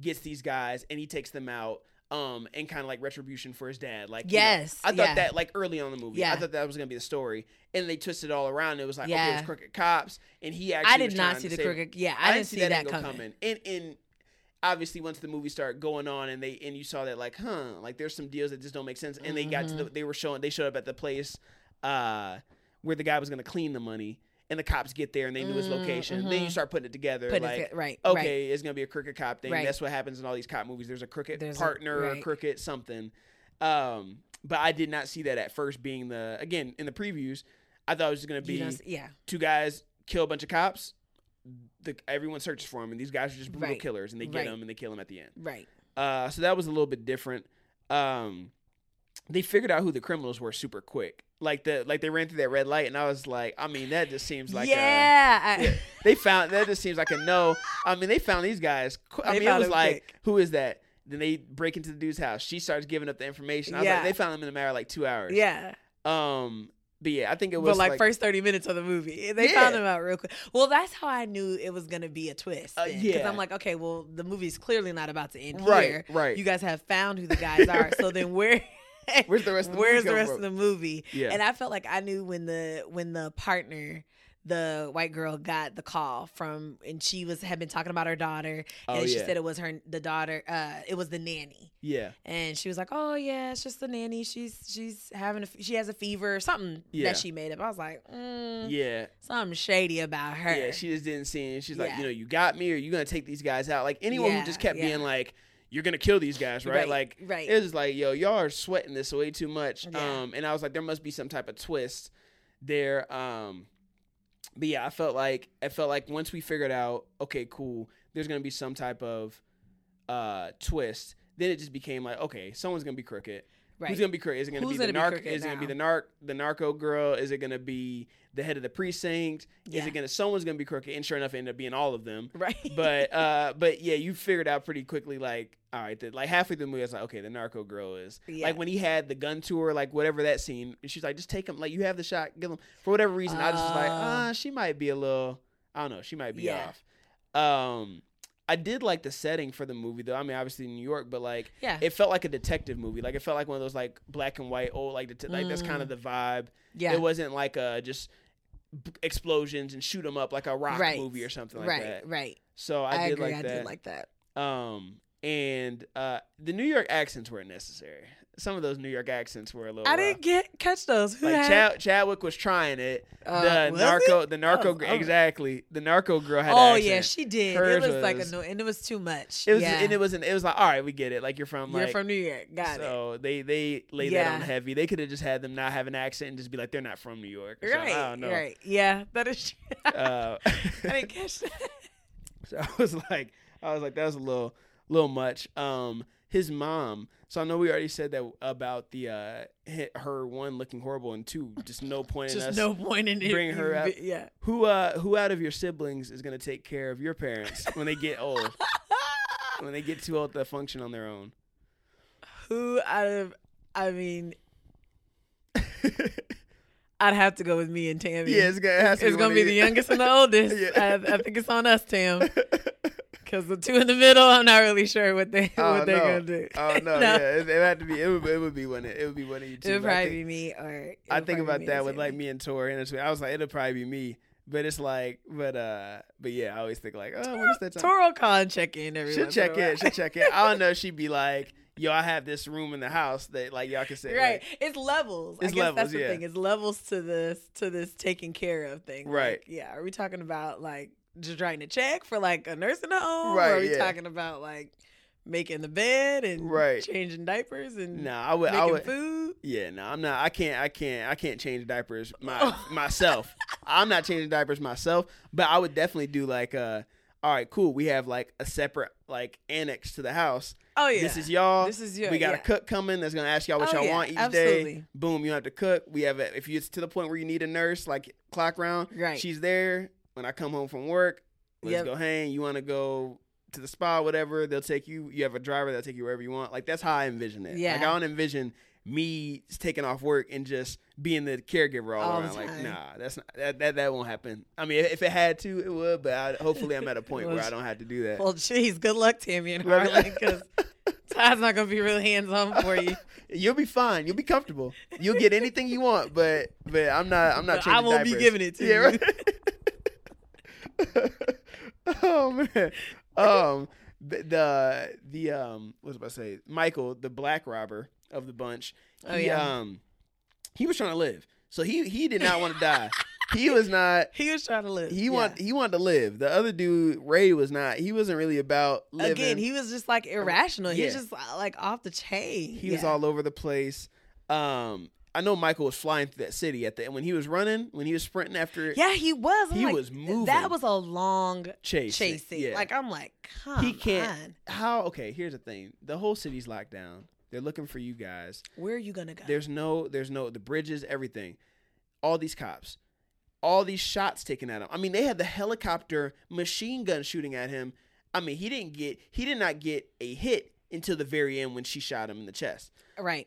gets these guys and he takes them out. Um, and kind of like retribution for his dad. Like, you know, Yes, I thought yeah. that like early on in the movie. yeah. I thought that was gonna be the story, and they twisted it all around. It was like, okay, it was crooked cops, and he actually. I did not see the save- crooked. Yeah, I, didn't see that, angle coming. And and obviously once the movie started going on and they and you saw that like, huh, like there's some deals that just don't make sense. And they got to Mm-hmm. the they were showing they showed up at the place uh where the guy was gonna clean the money. And the cops get there and they knew his location. Then you start putting it together. Mm, Put like, it, right. okay, it's gonna be a crooked cop thing. Right. That's what happens in all these cop movies. There's a crooked There's a- partner, or crooked something. Um, but I did not see that at first being the again in the previews. I thought it was just gonna be yeah. two guys kill a bunch of cops. The, everyone searches for them, and these guys are just brutal Right. killers, and they get Right. them and they kill them at the end. Right. Uh, so that was a little bit different. Um, they figured out who the criminals were super quick. Like the like they ran through that red light, and I was like, I mean, that just seems like yeah. I- yeah. They found that just seems like a no. I mean, they found these guys. I They mean, it was like, quick. who is that? Then they break into the dude's house. She starts giving up the information. I was Yeah. like, they found him in a matter of like two hours. yeah. Um. But yeah, I think it was But like, first thirty minutes of the movie, they found Yeah. him out real quick. Well, that's how I knew it was gonna be a twist. Uh, Because. I'm like, okay, well, the movie's clearly not about to end Right, here. right. You guys have found who the guys are. so then where? Where's the rest of the Where's movie the rest of the movie? Yeah. And I felt like I knew when the when the partner, the white girl, got the call from, and she was had been talking about her daughter, Oh, and she yeah. said it was her the daughter. Uh, it was the nanny. Yeah. And she was like, "Oh yeah, it's just the nanny. She's she's having a she has a fever or something Yeah. that she made up." I was like, mm, Yeah. "Something shady about her." Yeah, she just didn't see it. She's like, you know, you got me, or you gonna take these guys out? Like anyone Yeah, who just kept yeah. being like, you're gonna kill these guys, right? Right, Like, right. It was like, yo, y'all are sweating this way too much. Yeah. Um, and I was like, there must be some type of twist there. Um, but yeah, I felt like I felt like once we figured out, okay, cool, there's gonna be some type of uh twist. Then it just became like, okay, someone's gonna be crooked. Right. Who's gonna be crooked? Is it gonna Who's be the gonna be narc? crooked Is it gonna be the narc? The narco girl? Is it gonna be the head of the precinct? Is it gonna? Someone's gonna be crooked, and sure enough, it ended up being all of them. right. But uh, but yeah, you figured out pretty quickly. Like, all right, the, like halfway through the movie, I was like, okay, the narco girl is Yeah. like when he had the gun to her, like whatever that scene. And she's like, just take him. Like you have the shot, give him. For whatever reason, I just was like, ah, she might be a little. I don't know. She might be Yeah. off. Um, I did like the setting for the movie though. I mean, obviously New York, but like Yeah. it felt like a detective movie. Like it felt like one of those like black and white old like det- like that's kind of the vibe. Mm. Yeah. It wasn't like uh just b- explosions and shoot 'em up like a rock Right. movie or something like right, that. right. right. So I, I, did agree. like I that. did like that. um and uh the New York accents weren't necessary. Some of those New York accents were a little I rough. didn't get catch those. Who like had- Chad, Chadwick was trying it. Uh, the was narco, it? the narco, Oh, exactly. The narco girl had. Oh an yeah, she did. Hers it was, like a no, and it was too much. It was, yeah. and it wasn't. It was like, all right, we get it. Like you're from, You're like, from New York. Got it. so they they lay that on heavy. They could have just had them not have an accent and just be like, they're not from New York. something. Right. I don't know. Right. Yeah, that is. true. Uh, I didn't catch that. so I was like, I was like, that was a little, little much. Um, his mom. So I know we already said that about the uh, hit her one looking horrible and two, just no point in Just us. no point in it. bring her up. Yeah. Who uh who out of your siblings is gonna take care of your parents when they get old? when they get too old to function on their own. Who out of? I mean, I'd have to go with me and Tammy. yeah, it's gonna, it it's be gonna be the youngest and the oldest. Yeah. I, I think it's on us, Tam. Because the two in the middle, I'm not really sure what they Oh, what they're no. gonna do. Oh no, No. yeah, it, it had to be. It would, it would be one. Of, it would be one of you two. It would probably think- be me or I think about that with like me and Tori, and I was like, it'll probably be me. But it's like, but uh, but yeah, I always think like, oh, when is that time? Toro call and check in every She'll once in a check in. She'll check in. I don't know. She'd be like, yo, I have this room in the house that like y'all can say. Right, like- it's levels. I It's guess levels, that's the yeah. thing. It's levels to this to this taking care of thing. Right. Like, yeah. Are we talking about like just writing a check for like a nursing home? Right, Or are we yeah. talking about like making the bed and Right. changing diapers and Nah, I would. I making would. food? Yeah, no, I'm not. I can't. I can't. I can't change diapers my myself. I'm not changing diapers myself, but I would definitely do like uh all right, cool. We have like a separate like annex to the house. Oh yeah. This is y'all. This is your- We got yeah. a cook coming that's gonna ask y'all what Oh, y'all yeah, want each absolutely. day. Boom, you have to cook. We have a, if you it's to the point where you need a nurse like clock round. Right. She's there when I come home from work. Let's Yep. go hang. You want to go to the spa, whatever. They'll take you. You have a driver that'll take you wherever you want. Like that's how I envision it. Yeah. Like I don't envision me taking off work and just being the caregiver all, All around. Like nah, that's not that, that that won't happen. I mean, if it had to, it would. But I, hopefully, I'm at a point Well, where I don't have to do that. Well, jeez, good luck, Tammy and Harlan, because Todd's not gonna be really hands on for you. You'll be fine. You'll be comfortable. You'll get anything you want, but but I'm not. I'm not. I won't be giving it to yeah, you. Right? oh man. Um. The, the the um. What was I about to say? Michael, the black robber of the bunch. Oh, he, yeah. Um. He was trying to live, so he he did not want to die. He was not. He was trying to live. He yeah. want he wanted to live. The other dude, Ray, was not. He wasn't really about living. Again, he was just like irrational. He was just like off the chain. He was all over the place. Um, I know Michael was flying through that city at the end when he was running, when he was sprinting after Yeah, he was. I'm He like, was moving. That was a long chase. chasing. Yeah. Like I'm like, come he can't. on. How? Okay, here's the thing. The whole city's locked down. They're looking for you guys. Where are you gonna go? There's no. There's no. The bridges, everything. All these cops. All these shots taken at him. I mean, they had the helicopter machine gun shooting at him. I mean, he didn't get. He did not get a hit until the very end when she shot him in the chest. right.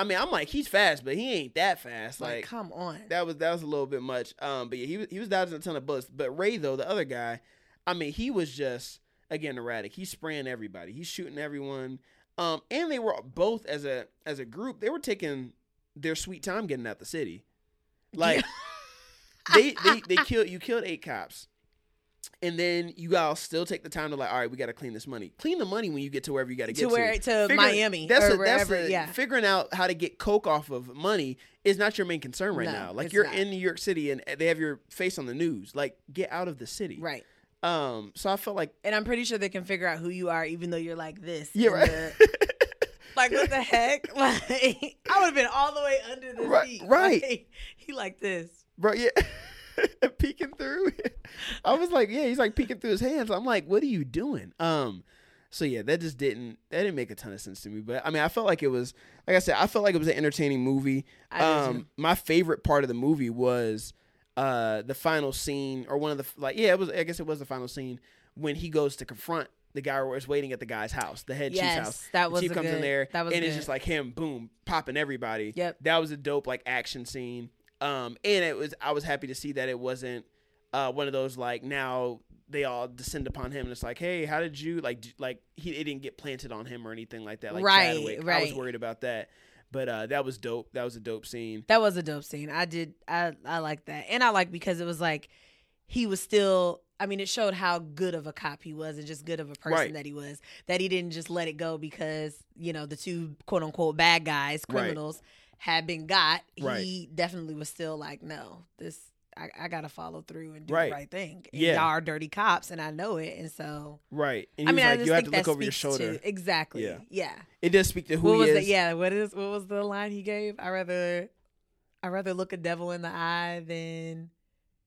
I mean, I'm like, he's fast, but he ain't that fast. Like, Like, come on. that was that was a little bit much. Um, but yeah, he was he was dodging a ton of bullets. But Ray though, the other guy, I mean, he was just again erratic. He's spraying everybody. He's shooting everyone. Um, and they were both as a as a group, they were taking their sweet time getting out the city. Like they they they killed you killed eight cops. And then you guys still take the time to like, all right, we got to clean this money. Clean the money when you get to wherever you got to get to where to Figure- Miami That's or a, that's wherever. a- yeah. Figuring out how to get coke off of money is not your main concern right No, now. Like you're not. in New York City and they have your face on the news. Like get out of the city. Right. Um. So I felt like And I'm pretty sure they can figure out who you are, even though you're like this. yeah. Right. the- like what the heck? Like I would have been all the way under the Right, seat. right. Like, he like this. Bro. Yeah. peeking through. I was like, yeah. He's like peeking through his hands. I'm like, what are you doing? Um. So yeah, that just didn't that didn't make a ton of sense to me. But I mean, I felt like it was like I said, I felt like it was an entertaining movie. I um, my favorite part of the movie was uh the final scene or one of the like yeah it was I guess it was the final scene when he goes to confront the guy who was waiting at the guy's house, the head chief's house. that was The chief comes in there that was and it's just like him, boom, popping everybody. Yep. That was a dope like action scene. Um, and it was I was happy to see that it wasn't uh one of those like now they all descend upon him and it's like, hey, how did you like d- like he it didn't get planted on him or anything like that. Like Right, Chadwick. I was worried about that. But uh that was dope. That was a dope scene. That was a dope scene. I did I I like that. And I like because it was like he was still I mean it showed how good of a cop he was and just good of a person Right. that he was. That he didn't just let it go because, you know, the two quote unquote bad guys, Right. Had been got. Right. He definitely was still like, No, this I, I gotta follow through and do Right. the right thing. And Yeah. y'all are dirty cops and I know it. And so Right. And I mean was I like, just you have to look over your shoulder. to exactly. Yeah. Yeah. It does speak to who what he was is. the yeah, what is what was the line he gave? I rather I rather look a devil in the eye than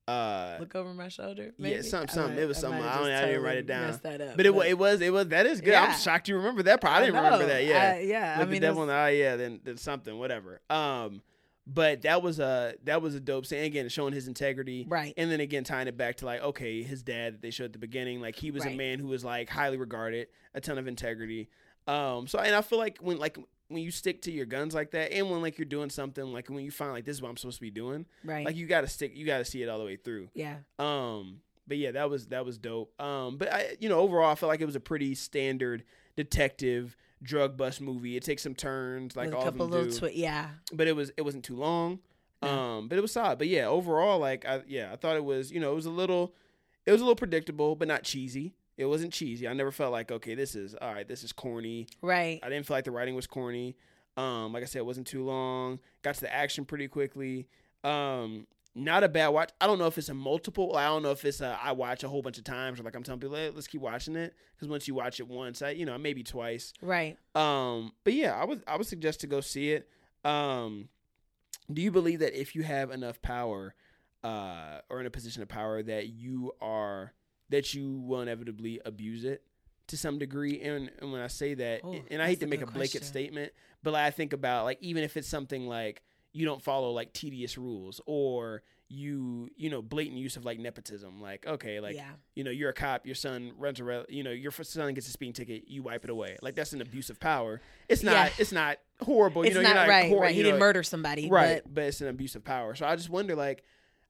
Uh look over my shoulder. yeah, Maybe? something- I something. might- It was I something. I don't- I didn't write it down. messed that up, but it, wa- it was it was that is good. Yeah. I'm shocked you remember that part. I, didn't remember that. Yeah. I- yeah. Look I mean, the devil in the eye, yeah, then, then something, whatever. Um, but that was a that was a dope scene. Again, showing his integrity, Right. And then again, tying it back to like, okay, his dad that they showed at the beginning, like he was a man who was like highly regarded, a ton of integrity. Um, so and I feel like when like when you stick to your guns like that, and when like you're doing something like when you find like this is what I'm supposed to be doing, right. like you got to stick, you got to see it all the way through. yeah. Um, but yeah, that was that was dope. Um, but I, you know, overall, I felt like it was a pretty standard detective drug bust movie. It takes some turns, like With a all of them little do, twi- yeah. but it was it wasn't too long. Um, but it was solid. But yeah, overall, like I yeah, I thought it was you know it was a little, it was a little predictable, but not cheesy. It wasn't cheesy. I never felt like okay, this is all right. This is corny. Right. I didn't feel like the writing was corny. Um, like I said, it wasn't too long. Got to the action pretty quickly. Um, not a bad watch. I don't know if it's a multiple. I don't know if it's a I watch a whole bunch of times or like I'm telling people, "Hey, let's keep watching it because once you watch it once, I you know maybe twice. Right. Um, but yeah, I would I would suggest to go see it. Um, do you believe that if you have enough power, uh, or in a position of power, that you are that you will inevitably abuse it to some degree? And, and when I say that, Ooh, and I hate to make a blanket question. statement, but like, I think about like even if it's something like you don't follow like tedious rules or you you know blatant use of like nepotism like okay like yeah. you know, you're a cop, your son runs a, re- you know, your son gets a speeding ticket, you wipe it away. Like that's an abuse of power. It's not, Yeah. it's not horrible. It's you know, not, you're not right. hor- right. He didn't know, murder somebody. right? But But, it's an abuse of power. So I just wonder, like,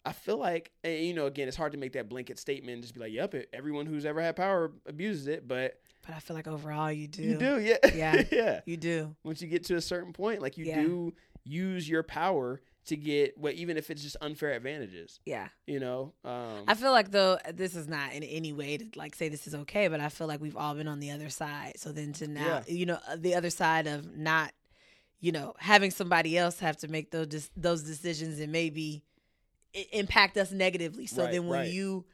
I feel like, and, you know, again, it's hard to make that blanket statement and just be like, yep, it, everyone who's ever had power abuses it, but but I feel like overall you do. you do, yeah, Yeah. yeah. You do. Once you get to a certain point, like you Yeah. do use your power to get what, even if it's just unfair advantages, Yeah. you know. Um, I feel like though this is not in any way to like say this is okay, but I feel like we've all been on the other side. So then to now, Yeah. you know, uh, the other side of not, you know, having somebody else have to make those those decisions and maybe impact us negatively. So Right, then when right. you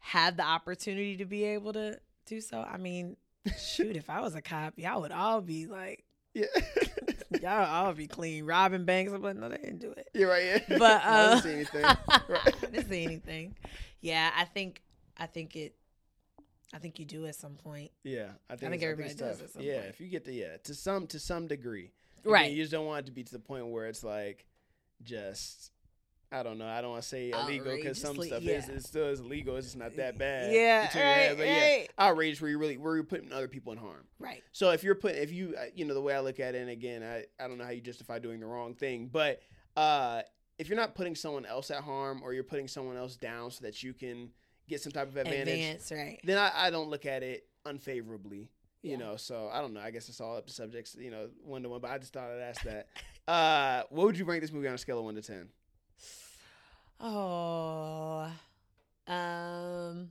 have the opportunity to be able to do so, I mean, shoot, if I was a cop, y'all would all be like, yeah, y'all all be clean, robbing banks. I'm like, no, they didn't do it. you're right. Yeah. But I uh, didn't see anything. Right. I didn't see anything. Yeah, I think I think it. I think you do at some point. Yeah, I think, think it's- everybody it's does at some Yeah, point. if you get to yeah, to some to some degree, Again, Right. You just don't want it to be to the point where it's like just I don't know. I don't want to say illegal because some stuff is it still is illegal. It's just not that bad. Yeah, right, but yeah, right. outrage where you really where you're putting other people in harm. Right. So if you're putting if you uh, you know the way I look at it, and again I I don't know how you justify doing the wrong thing, but uh if you're not putting someone else at harm or you're putting someone else down so that you can get some type of advantage Advance, right. then I, I don't look at it unfavorably. You Yeah. know, so I don't know. I guess it's all up to subjects, you know, one to one. But I just thought I'd ask that. Uh, what would you rank this movie on a scale of one to ten? Oh, um,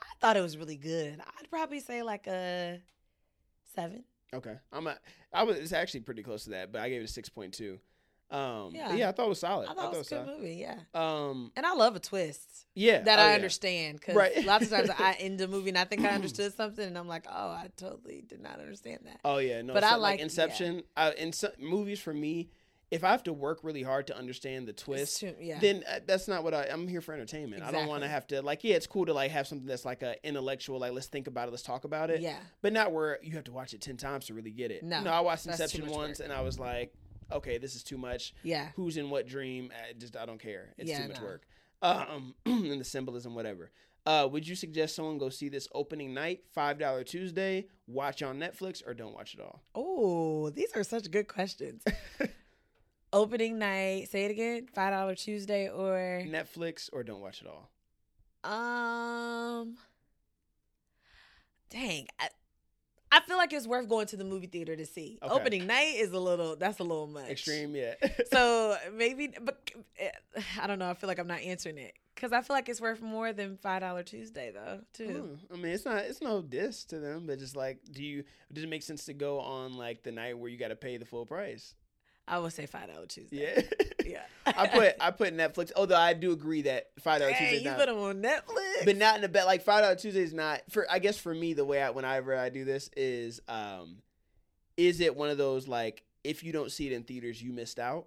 I thought it was really good. I'd probably say like a seven. Okay, I'm a. I was. It's actually pretty close to that, but I gave it a six point two. Um, yeah, Yeah. yeah, I thought it was solid. I thought it was a good solid. movie. Yeah, Um, and I love a twist yeah, that oh, I yeah. understand because Right. lots of times I end a movie and I think I understood something and I'm like, oh, I totally did not understand that. Oh yeah, no. But I like- yeah. Inception. Uh, in some movies for me, if I have to work really hard to understand the twist, too- yeah. then uh, that's not what I, I'm here for entertainment. I don't want to have to like yeah, it's cool to like have something that's like a intellectual like let's think about it, let's talk about it. yeah. But not where you have to watch it ten times to really get it. No, no I watched Inception once work. and I was like, okay, this is too much. Yeah. Who's in what dream? I just I don't care. It's Yeah, too much no. work. Um, and the symbolism, whatever. Uh, would you suggest someone go see this opening night, five dollar Tuesday, watch on Netflix, or don't watch it all? Oh, these are such good questions. opening night. Say it again. Five dollar Tuesday or Netflix or don't watch it all. Um, dang, I, I feel like it's worth going to the movie theater to see. Okay. Opening night is a little that's a little much. Extreme, yeah. so maybe, but eh, I don't know. I feel like I'm not answering it because I feel like it's worth more than five dollar Tuesday though. Too. Mm, I mean, it's not it's no diss to them, but just like, do you does it make sense to go on like the night where you got to pay the full price? I would say five dollar Tuesday. Yeah. Yeah. I put I put Netflix. Although I do agree that five dollar Hey, Tuesday you not, put them on Netflix. but not in the bet. Like five dollar Tuesday is not for. I guess for me, the way I whenever I do this is, um, is it one of those like if you don't see it in theaters, you missed out,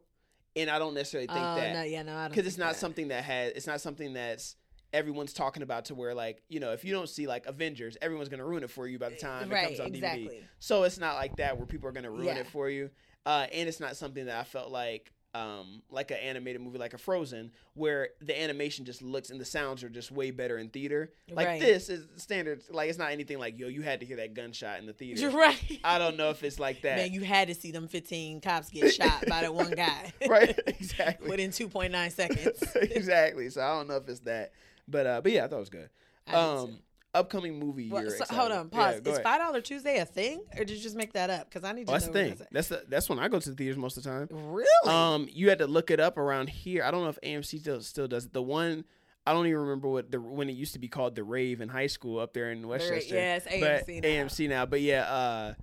and I don't necessarily think oh, that no, yeah, no, I don't. because it's not that. something that has it's not something that's everyone's talking about to where like you know if you don't see like Avengers, everyone's gonna ruin it for you by the time it right, comes on DVD. So it's not like that where people are gonna ruin Yeah. it for you. Uh, and it's not something that I felt like um like an animated movie like a Frozen where the animation just looks and the sounds are just way better in theater. Like Right. this is standard. Like it's not anything like yo you had to hear that gunshot in the theater. You're right. I don't know if it's like that. Man, you had to see them 15 cops get shot by that one guy. right? Exactly. Within 2.9 seconds. exactly. So I don't know if it's that, but uh, but yeah, I thought it was good. I Um. Upcoming movie Well, you're so, hold on, pause. Yeah, Is five dollar Tuesday a thing, or did you just make that up? Because I need to Oh, that's know the thing. that's That's the that's when I go to the theaters most of the time. Really? Um, you had to look it up around here. I don't know if AMC still still does it. The one I don't even remember what the when it used to be called the Rave in high school up there in Westchester. yeah, but AMC now. AMC now. But yeah, uh,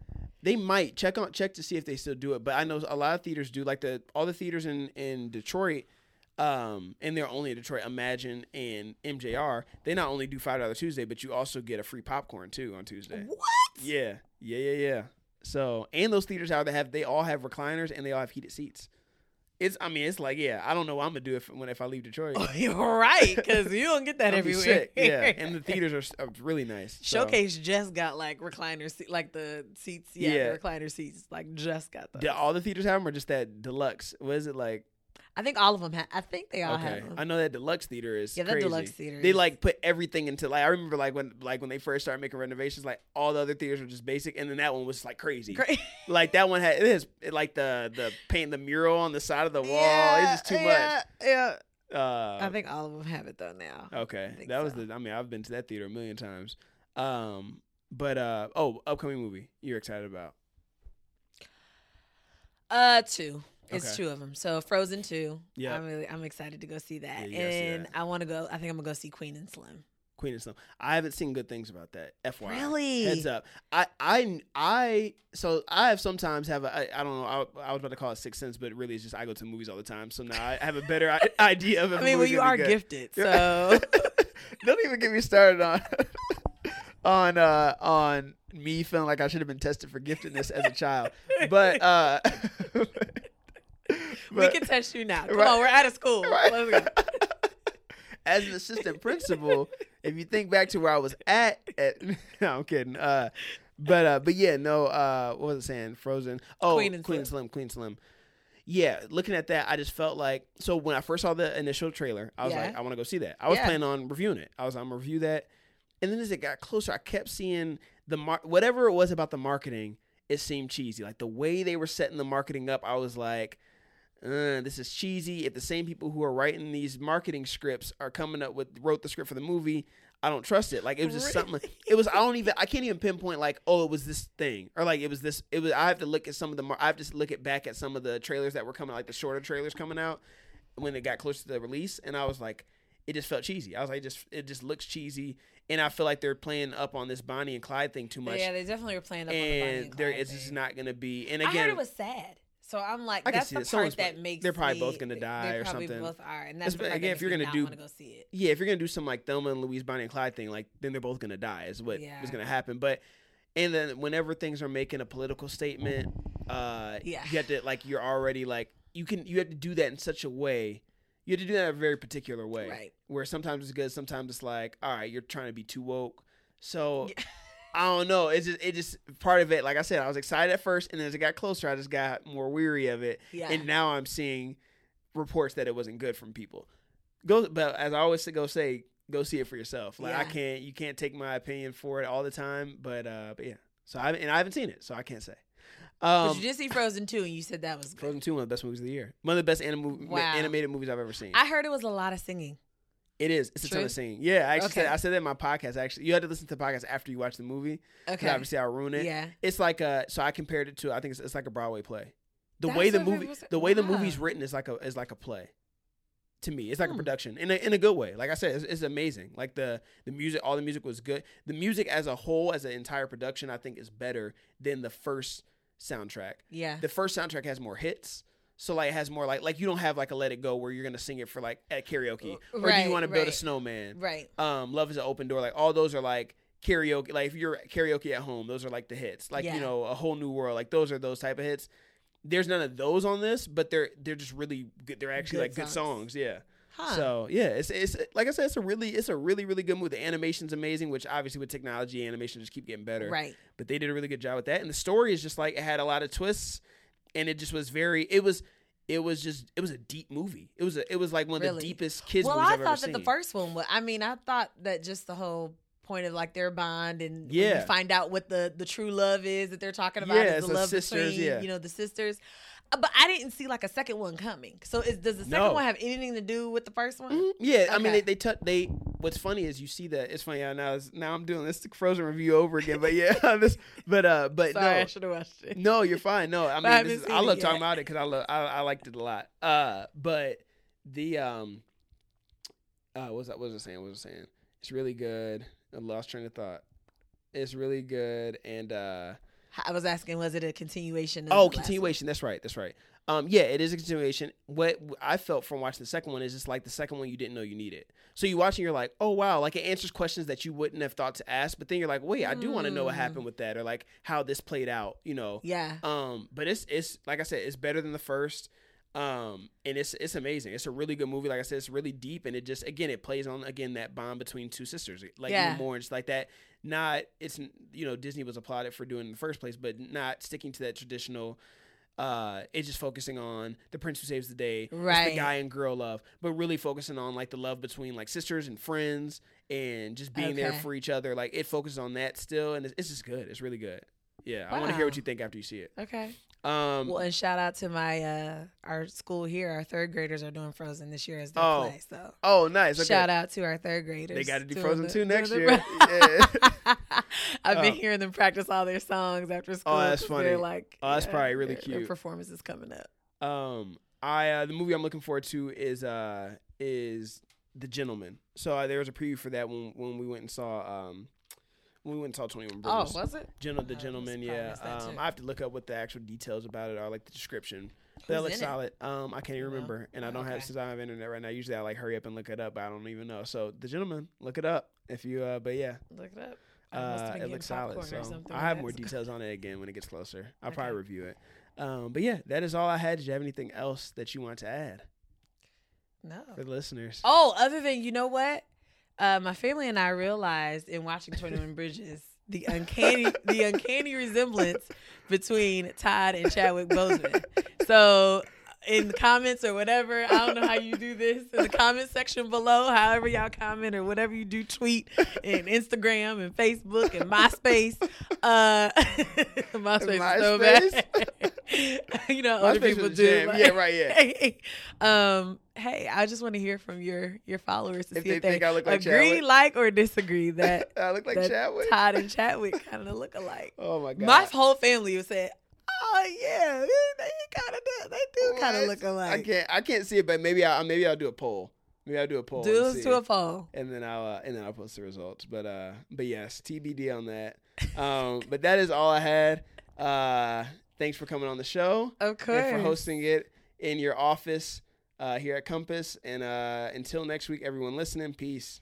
they might check on check to see if they still do it. But I know a lot of theaters do. Like the all the theaters in in Detroit. Um, and they're only in Detroit. Emagine and MJR. They not only do five dollar Tuesday, but you also get a free popcorn too on Tuesday. what? Yeah, yeah, yeah, yeah. So, and those theaters out they have they all have recliners and they all have heated seats. It's, I mean, it's like, yeah, I don't know what I'm gonna do if when if I leave Detroit. Oh, you're right, because you don't get that everywhere. Yeah, and the theaters are, are really nice. so- Showcase just got like recliner seat, like the seats. Yeah, Yeah. the recliner seats, like just got those. Do all the theaters have them, or just that deluxe? What is it like? I think all of them. Ha- I think they all okay, have them. I know that deluxe theater is Yeah, that crazy. deluxe theater They like put everything into like I remember like when like when they first started making renovations, like all the other theaters were just basic, and then that one was like crazy. Great. Like that one had it is like the the paint the mural on the side of the wall. Yeah, it's just too yeah, Yeah. Uh, I think all of them have it though now. Okay, that was so. the. I mean, I've been to that theater a million times. Um, but uh, oh, upcoming movie you're excited about? Uh, two. It's Okay. two of them. So Frozen two. Yeah, I'm really I'm excited to go see that, Yeah, gotta see and that. I want to go. I think I'm gonna go see Queen and Slim. Queen and Slim. I haven't seen good things about that. FYI. Really? Heads up. I I I so I have sometimes have a I, I don't know I, I was about to call it sixth sense, but really it's just I go to movies all the time, so now I have a better idea of. I mean, well, you are gifted, so Don't even get me started on on uh on me feeling like I should have been tested for giftedness as a child. But uh we can test you now. Come Right. on, we're out of school. Right. As an assistant principal, if you think back to where I was at, at no, I'm kidding. Uh but uh but yeah, no, uh what was I saying? Frozen. Oh Queen and Queen Slim, Queen Slim. Yeah, looking at that, I just felt like so when I first saw the initial trailer, I was Yeah. like, I want to go see that. I was Yeah. planning on reviewing it. I was I'm gonna review that. And then as it got closer, I kept seeing the mar- whatever it was about the marketing, it seemed cheesy. Like the way they were setting the marketing up, I was like, uh, this is cheesy. If the same people who are writing these marketing scripts are coming up with wrote the script for the movie, I don't trust it. Like it was just something. It was I don't even I can't even pinpoint like oh it was this thing or like it was this it was I have to look at some of the I have to look at back at some of the trailers that were coming like the shorter trailers coming out when it got closer to the release and I was like it just felt cheesy. I was like just it just looks cheesy and I feel like they're playing up on this Bonnie and Clyde thing too much Yeah, they definitely were playing up on the Bonnie and and there Clyde it's just not gonna be and I again heard it was sad. So I'm like, I that's the. Someone's part that makes they're probably me- both gonna die or probably something. Both are, and that's Espe- the part again, if you're gonna do- go see it. yeah, if you're gonna do some like Thelma and Louise Bonnie and Clyde thing, like then they're both gonna die is what Yeah. is gonna happen. But and then whenever things are making a political statement, uh Yeah. you have to like you're already like you can you have to do that in such a way. You have to do that in a very particular way. Right. Where sometimes it's good, sometimes it's like, all right, you're trying to be too woke. So Yeah. I don't know. It's just it just part of it. Like I said, I was excited at first, and as it got closer, I just got more weary of it. Yeah. And now I'm seeing reports that it wasn't good from people. Go, but as I always say, go say, go see it for yourself. Like I can't, you can't take my opinion for it all the time. But uh, but yeah. So I and I haven't seen it, so I can't say. but Um, you did see Frozen 2 and you said that was good. Frozen Two, one of the best movies of the year. One of the best anim- Wow. animated movies I've ever seen. I heard it was a lot of singing. It is. It's a ton True? of singing. Yeah, I actually said I said that in my podcast. Actually, you had to listen to the podcast after you watch the movie. Okay. Obviously, I'll ruin it. Yeah. It's like a. So I compared it to. I think it's, it's like a Broadway play. The That's way the movie, say- the way the movie's written is like a is like a play. To me, it's like a Hmm. production in a in a good way. Like I said, it's, it's amazing. Like the the music, all the music was good. The music as a whole, as an entire production, I think is better than the first soundtrack. Yeah. The first soundtrack has more hits. So like it has more like like you don't have like a Let It Go where you're gonna sing it for like at karaoke or do you want to build a snowman? right. Um, Love is an open door. Like all those are like karaoke. Like if you're karaoke at home, those are like the hits. Like Yeah. you know a whole new world. Like those are those type of hits. There's none of those on this, but they're they're just really good. They're actually Good like good songs. songs. Yeah. Huh. So yeah, it's it's like I said, it's a really it's a really really good movie. The animation's amazing, which obviously with technology, animation just keep getting better right. but they did a really good job with that. And the story is just like it had a lot of twists, and it just was very. It was. It was just. It was a deep movie. It was. A, it was like one of Really? the deepest kids well, I I've thought that seen. the first one was. I mean, I thought that just the whole point of like their bond and Yeah. you find out what the the true love is that they're talking about Yeah, is the love sisters, between yeah. you know the sisters. Uh, But I didn't see like a second one coming. So is, does the second No. one have anything to do with the first one? Mhm. Yeah, I mean they they touch they. What's funny is you see that it's funny now. Now I'm doing this Frozen review over again, but yeah, this. But uh, but Sorry, I no, should have watched it. no, you're fine. No, I I mean this is, I love talking about it because I love I, I liked it a lot. Uh, but the um, uh, what was that? What was I saying? What was I saying? It's really good. I lost train of thought. It's really good and uh. I was asking, was it a continuation? Of Oh, the last one? continuation. That's right. That's right. Um, yeah, it is a continuation. What I felt from watching the second one is just like the second one you didn't know you needed. So you watch and you're like, oh wow, like it answers questions that you wouldn't have thought to ask. But then you're like, wait, I do want to know what Mm. happened with that, or like how this played out. You know. Yeah. Um, but it's it's like I said, it's better than the first. Um, and it's it's amazing. It's a really good movie. Like I said, it's really deep, and it just again it plays on again that bond between two sisters, like Yeah. even more. It's like that. Not it's you know Disney was applauded for doing it in the first place, but not sticking to that traditional. Uh, it's just focusing on the prince who saves the day, Right. the guy and girl love, but really focusing on like the love between like sisters and friends, and just being there for each other. Like it focuses on that still, and it's, it's just good. It's really good. Yeah, I want to hear what you think after you see it. Okay. Um, Well, and shout out to my uh our school here. Our third graders are doing Frozen this year as their Oh, play. So oh, nice. Okay. shout out to our third graders. They got to do Frozen the- 2 next year. the- I've been Oh. hearing them practice all their songs after school. that's 'cause funny. They're like, Oh, that's probably really their- Their cute. performance is coming up. Um, I uh, the movie I'm looking forward to is uh is The Gentleman. So uh, there was a preview for that when when we went and saw um when we went and saw Twenty One Oh, Bridges. Oh, was it? Gentle, the gentleman, yeah. Um. I have to look up what the actual details about it are, like the description. That looks in it? solid. Um, I can't even No? remember, and I don't have since I have internet right now. Usually, I like hurry up and look it up. But I don't even know. So, the gentleman, look it up if you. Uh, but yeah, Look it up. I must have uh, it looks solid. So I when have more details on it again when it gets closer. I'll Okay. probably review it. Um, but yeah, that is all I had. Did you have anything else that you want to add No. for the listeners? Oh, other than you know what, uh, my family and I realized in watching Twenty One Bridges the uncanny the uncanny resemblance between Todd and Chadwick Boseman. So in the comments or whatever, I don't know how you do this in the comment section below. However y'all comment or whatever you do, tweet and Instagram and Facebook and MySpace. Uh, MySpace, is so bad. you know, other people do. like- Yeah, right, yeah. um, hey, I just want to hear from your your followers to If see they if they think I look like agree, Chadwick. like, or disagree that I look like Chadwick. Todd and Chadwick kind of look alike. Oh my god. My whole family would say, "Oh yeah, they, they kind of do. They do kind of look I alike." can't. I can't see it, but maybe I maybe I'll do a poll. Maybe I'll do a poll. Do us to a poll. and then I'll uh, and then I'll post the results. But uh, but yes, TBD on that. Um, but that is all I had. Uh, thanks for coming on the show Of course. and for hosting it in your office uh, here at Compass. And uh, until next week, everyone listening, peace.